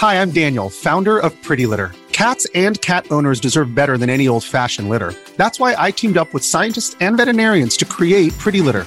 Hi, I'm Daniel, founder of Pretty Litter. Cats and cat owners deserve better than any old fashioned litter. That's why I teamed up with scientists and veterinarians to create Pretty Litter.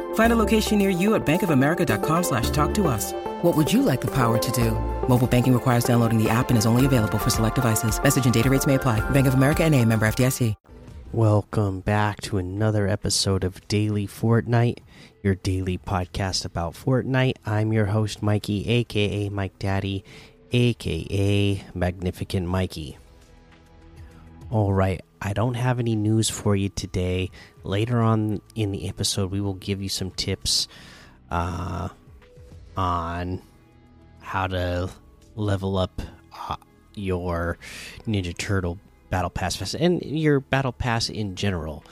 Find a location near you at bankofamerica.com slash talk to us. What would you like the power to do? Mobile banking requires downloading the app and is only available for select devices. Message and data rates may apply. Bank of America and a member FDIC. Welcome back to another episode of Daily Fortnite, your daily podcast about Fortnite. I'm your host, Mikey, aka Mike Daddy, aka Magnificent Mikey. All right, I don't have any news for you today. Later on in the episode, we will give you some tips uh, on how to level up uh, your Ninja Turtle battle pass fast and your battle pass in general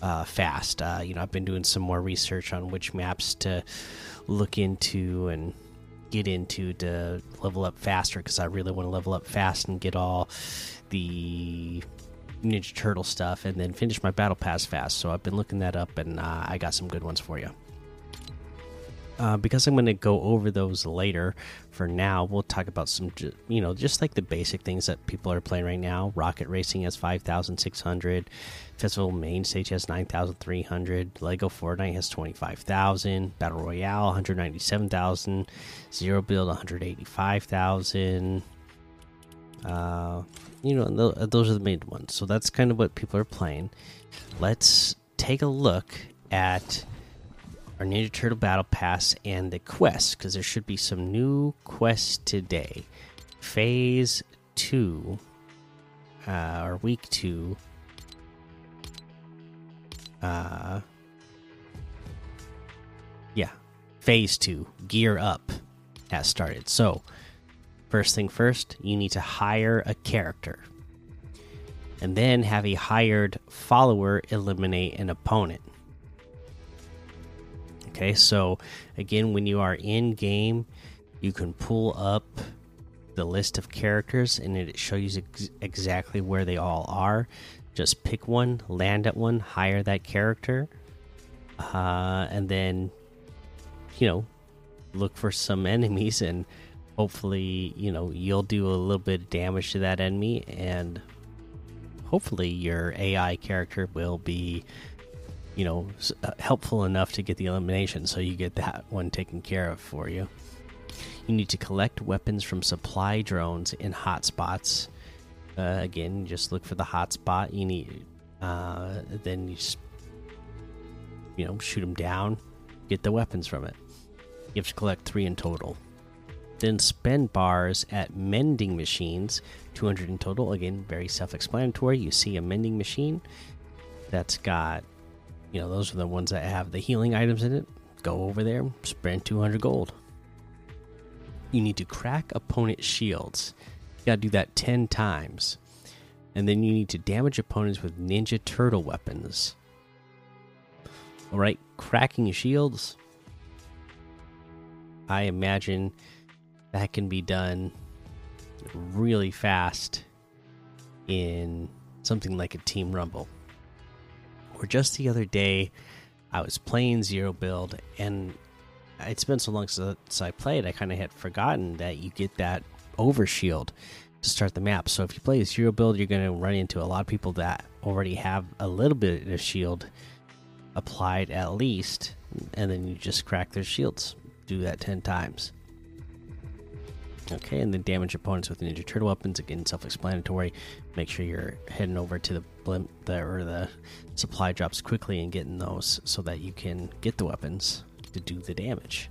uh, fast. Uh, you know, I've been doing some more research on which maps to look into and get into to level up faster because I really want to level up fast and get all the Ninja Turtle stuff and then finish my battle pass fast. So I've been looking that up and uh, I got some good ones for you. Uh, because I'm going to go over those later. For now, we'll talk about some, you know, just like the basic things that people are playing right now. Rocket Racing has 5,600. Festival Main Stage has 9,300. Lego Fortnite has 25,000. Battle Royale 197,000. Zero Build 185,000. Uh, you know, th those are the main ones. So that's kind of what people are playing. Let's take a look at our Ninja Turtle Battle Pass and the quest because there should be some new quests today. Phase 2, uh, or week 2. Uh, yeah, phase 2, Gear Up, has started. So, first thing first, you need to hire a character. And then have a hired follower eliminate an opponent. Okay, so again, when you are in game, you can pull up the list of characters and it shows you ex exactly where they all are. Just pick one, land at one, hire that character, uh, and then, you know, look for some enemies and hopefully, you know, you'll do a little bit of damage to that enemy, and hopefully, your AI character will be, you know, uh, helpful enough to get the elimination so you get that one taken care of for you. You need to collect weapons from supply drones in hotspots. Uh, again, just look for the hotspot. You need, uh, then you, just, you know, shoot them down, get the weapons from it. You have to collect three in total. Then spend bars at mending machines, 200 in total. Again, very self explanatory. You see a mending machine that's got, you know, those are the ones that have the healing items in it. Go over there, spend 200 gold. You need to crack opponent shields. You gotta do that 10 times. And then you need to damage opponents with Ninja Turtle weapons. Alright, cracking shields. I imagine that can be done really fast in something like a Team Rumble. Or just the other day, I was playing Zero Build, and it's been so long since I played, I kind of had forgotten that you get that overshield to start the map. So if you play a Zero Build, you're going to run into a lot of people that already have a little bit of shield applied at least, and then you just crack their shields. Do that 10 times. Okay, and then damage opponents with Ninja Turtle weapons. Again, self-explanatory. Make sure you're heading over to the blimp the, or the supply drops quickly and getting those so that you can get the weapons to do the damage.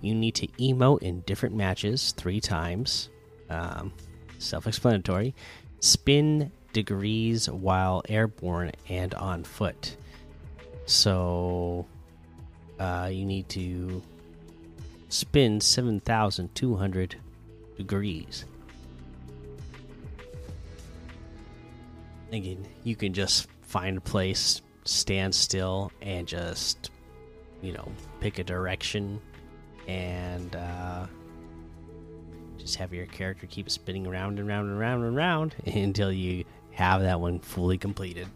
You need to emote in different matches three times. Um, self-explanatory. Spin degrees while airborne and on foot. So uh, you need to spin 7,200 degrees. Again, you can just find a place, stand still, and just, you know, pick a direction and uh, just have your character keep spinning around and around and around and around until you have that one fully completed.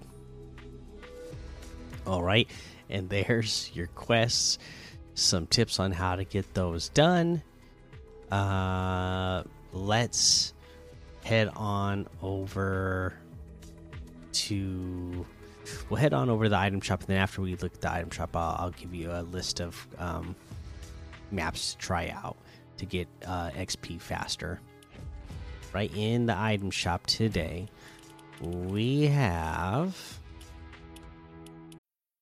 All right, and there's your quests some tips on how to get those done. Uh, let's head on over to. We'll head on over to the item shop, and then after we look at the item shop, I'll, I'll give you a list of um, maps to try out to get uh, XP faster. Right in the item shop today, we have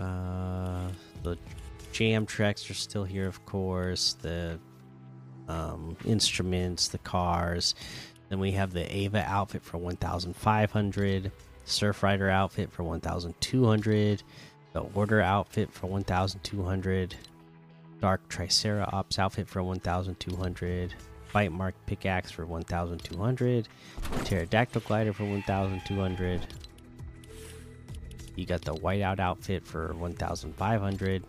Uh, the jam tracks are still here, of course. The um, instruments, the cars. Then we have the Ava outfit for 1,500, Surf Rider outfit for 1,200, the Order outfit for 1,200, Dark Triceratops outfit for 1,200, Bite Mark pickaxe for 1,200, Pterodactyl glider for 1,200. You got the whiteout outfit for 1,500,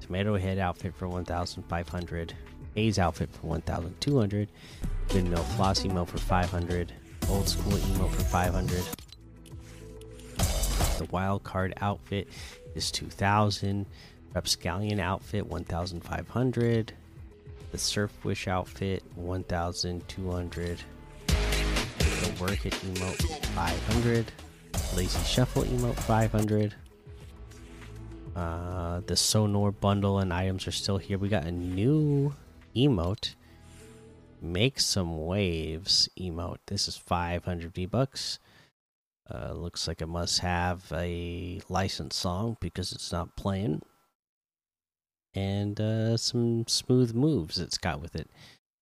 tomato head outfit for 1,500, A's outfit for 1,200, windmill floss emo for 500, old school emo for 500. The wild card outfit is 2,000, Rapscallion outfit 1,500, the surf witch outfit 1,200, the work it emote 500. Lazy Shuffle emote 500. Uh, the Sonor bundle and items are still here. We got a new emote. Make some waves emote. This is 500 V bucks. Uh, looks like it must have a licensed song because it's not playing. And uh, some smooth moves it's got with it.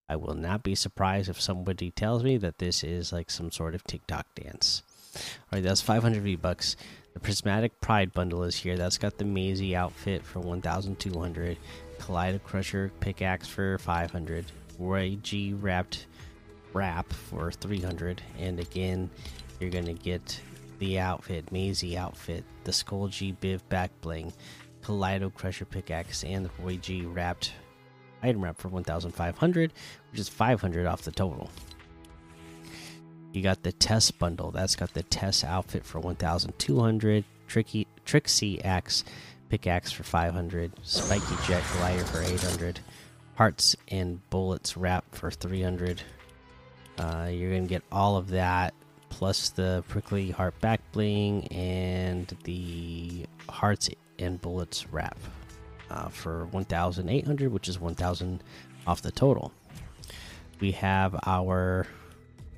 I will not be surprised if somebody tells me that this is like some sort of TikTok dance. All right, that's 500 V bucks. The Prismatic Pride bundle is here. That's got the Maisie outfit for 1,200. Kaleido Crusher pickaxe for 500. Roy G wrapped wrap for 300. And again, you're gonna get the outfit, Maisie outfit, the Skull G Biv back bling, Kaleido Crusher pickaxe, and the Roy G wrapped item wrap for 1,500, which is 500 off the total. You got the Tess bundle. That's got the Tess outfit for 1,200, Tricky Trixie axe pickaxe for 500, Spiky Jet glider for 800, Hearts and Bullets wrap for 300. Uh, you're gonna get all of that plus the prickly heart back bling and the hearts and bullets wrap uh, for 1,800, which is 1,000 off the total. We have our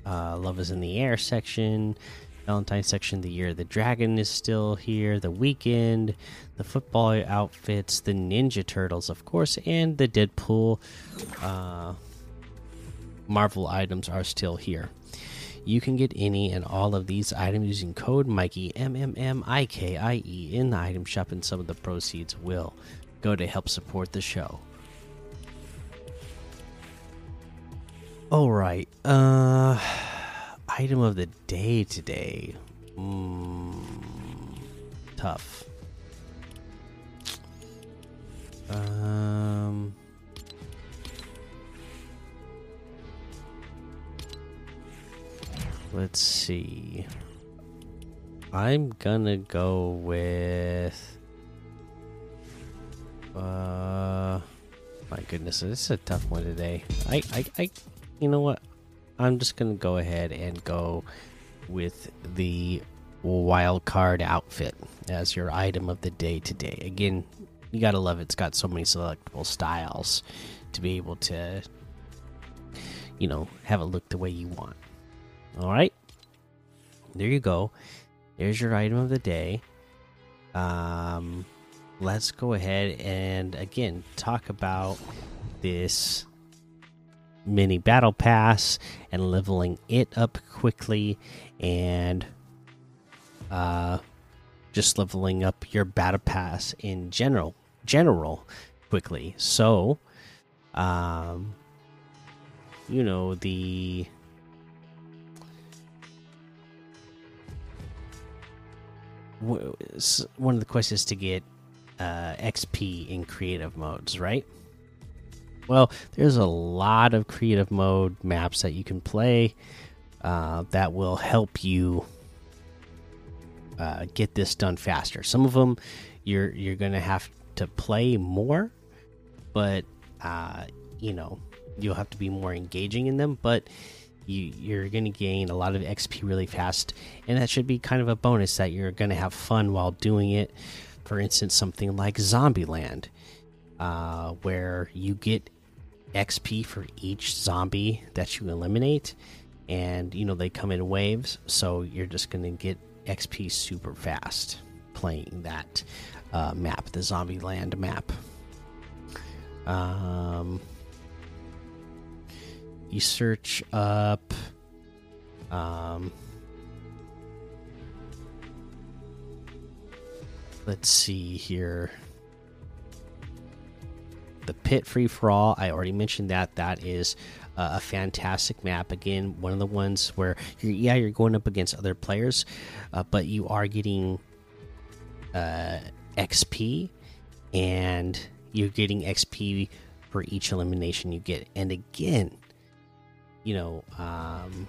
uh, Love is in the Air section, Valentine section. The Year the Dragon is still here. The Weeknd, the football outfits, the Ninja Turtles, of course, and the Deadpool uh, Marvel items are still here. You can get any and all of these items using code Mikey M M M I K I E in the item shop, and some of the proceeds will go to help support the show. All right. Uh item of the day today. Mm, tough. Um Let's see. I'm gonna go with uh my goodness, this is a tough one today. I I, I you know what? I'm just gonna go ahead and go with the wild card outfit as your item of the day today. Again, you gotta love it. It's got so many selectable styles to be able to, you know, have it look the way you want. All right, there you go. There's your item of the day. Um, let's go ahead and again talk about this mini battle pass and leveling it up quickly and uh just leveling up your battle pass in general general quickly so um you know the one of the quests is to get uh, XP in creative modes, right? Well, there's a lot of creative mode maps that you can play uh, that will help you uh, get this done faster. Some of them you're you're gonna have to play more, but uh, you know you'll have to be more engaging in them. But you you're gonna gain a lot of XP really fast, and that should be kind of a bonus that you're gonna have fun while doing it. For instance, something like Zombieland, uh, where you get XP for each zombie that you eliminate, and you know they come in waves, so you're just gonna get XP super fast playing that uh, map, the Zombieland map. Um, you search up, um, let's see here the pit free for all. I already mentioned that. That is uh, a fantastic map. Again one of the ones where you're, yeah you're going up against other players uh, but you are getting uh, xp and you're getting xp for each elimination you get. And again you know um,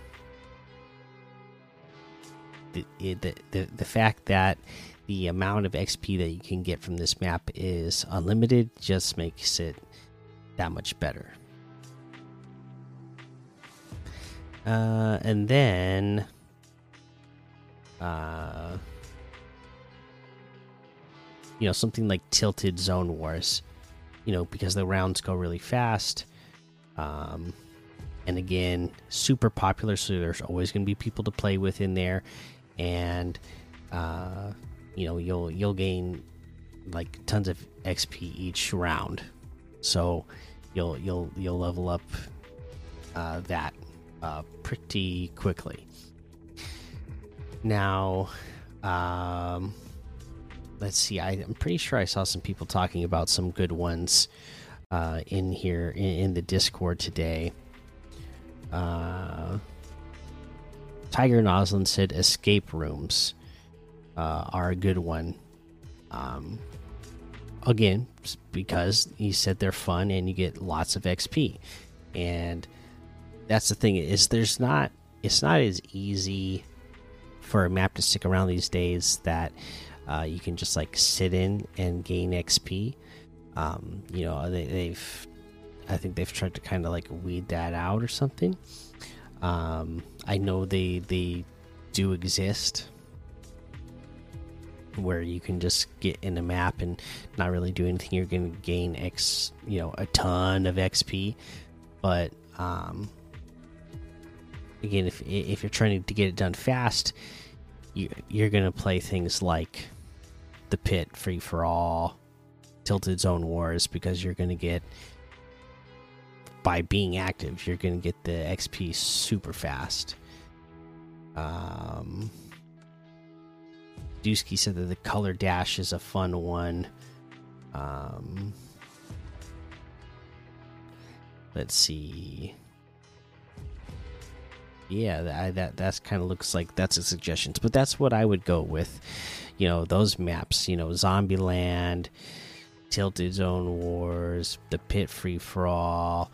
the, the the the fact that the amount of XP that you can get from this map is unlimited just makes it that much better. Uh, and then, uh, you know, something like Tilted Zone Wars, you know, because the rounds go really fast. Um, and again, super popular, so there's always going to be people to play with in there, and uh, you know you'll you'll gain like tons of XP each round, so you'll you'll you'll level up uh, that uh, pretty quickly. Now, um, let's see. I, am pretty sure I saw some people talking about some good ones uh, in here in, in, the Discord today. Uh, Tiger Noslin said escape rooms uh, are a good one. Um, again, because he said they're fun and you get lots of XP, and that's the thing is there's not it's not as easy for a map to stick around these days that uh, you can just like sit in and gain XP. Um, you know, they, they've, I think they've tried to kind of like weed that out or something. Um, I know they they do exist where you can just get in a map and not really do anything. You're going to gain X, you know, a ton of XP, but um, again, if if you're trying to get it done fast, you you're gonna play things like the pit, free for all, tilted zone wars because you're gonna get by being active, you're gonna get the XP super fast. Um, Dusky said that the color dash is a fun one. Um, let's see yeah, that that that's kind of looks like that's a suggestion. But that's what I would go with. You know, those maps. You know, Zombieland, Tilted Zone Wars, the Pit Free for All.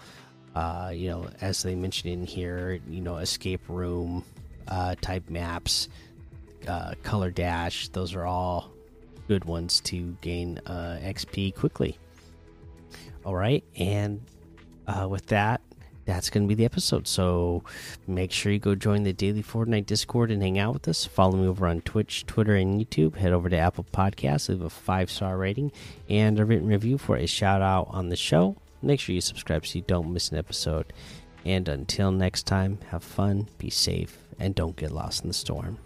Uh, you know, as they mentioned in here, you know, escape room uh, type maps, uh, color dash. Those are all good ones to gain uh, XP quickly. All right, and uh, with that, that's going to be the episode. So make sure you go join the Daily Fortnite Discord and hang out with us. Follow me over on Twitch, Twitter, and YouTube. Head over to Apple Podcasts, leave a five star rating and a written review for a shout out on the show. Make sure you subscribe so you don't miss an episode. And until next time, have fun, be safe, and don't get lost in the storm.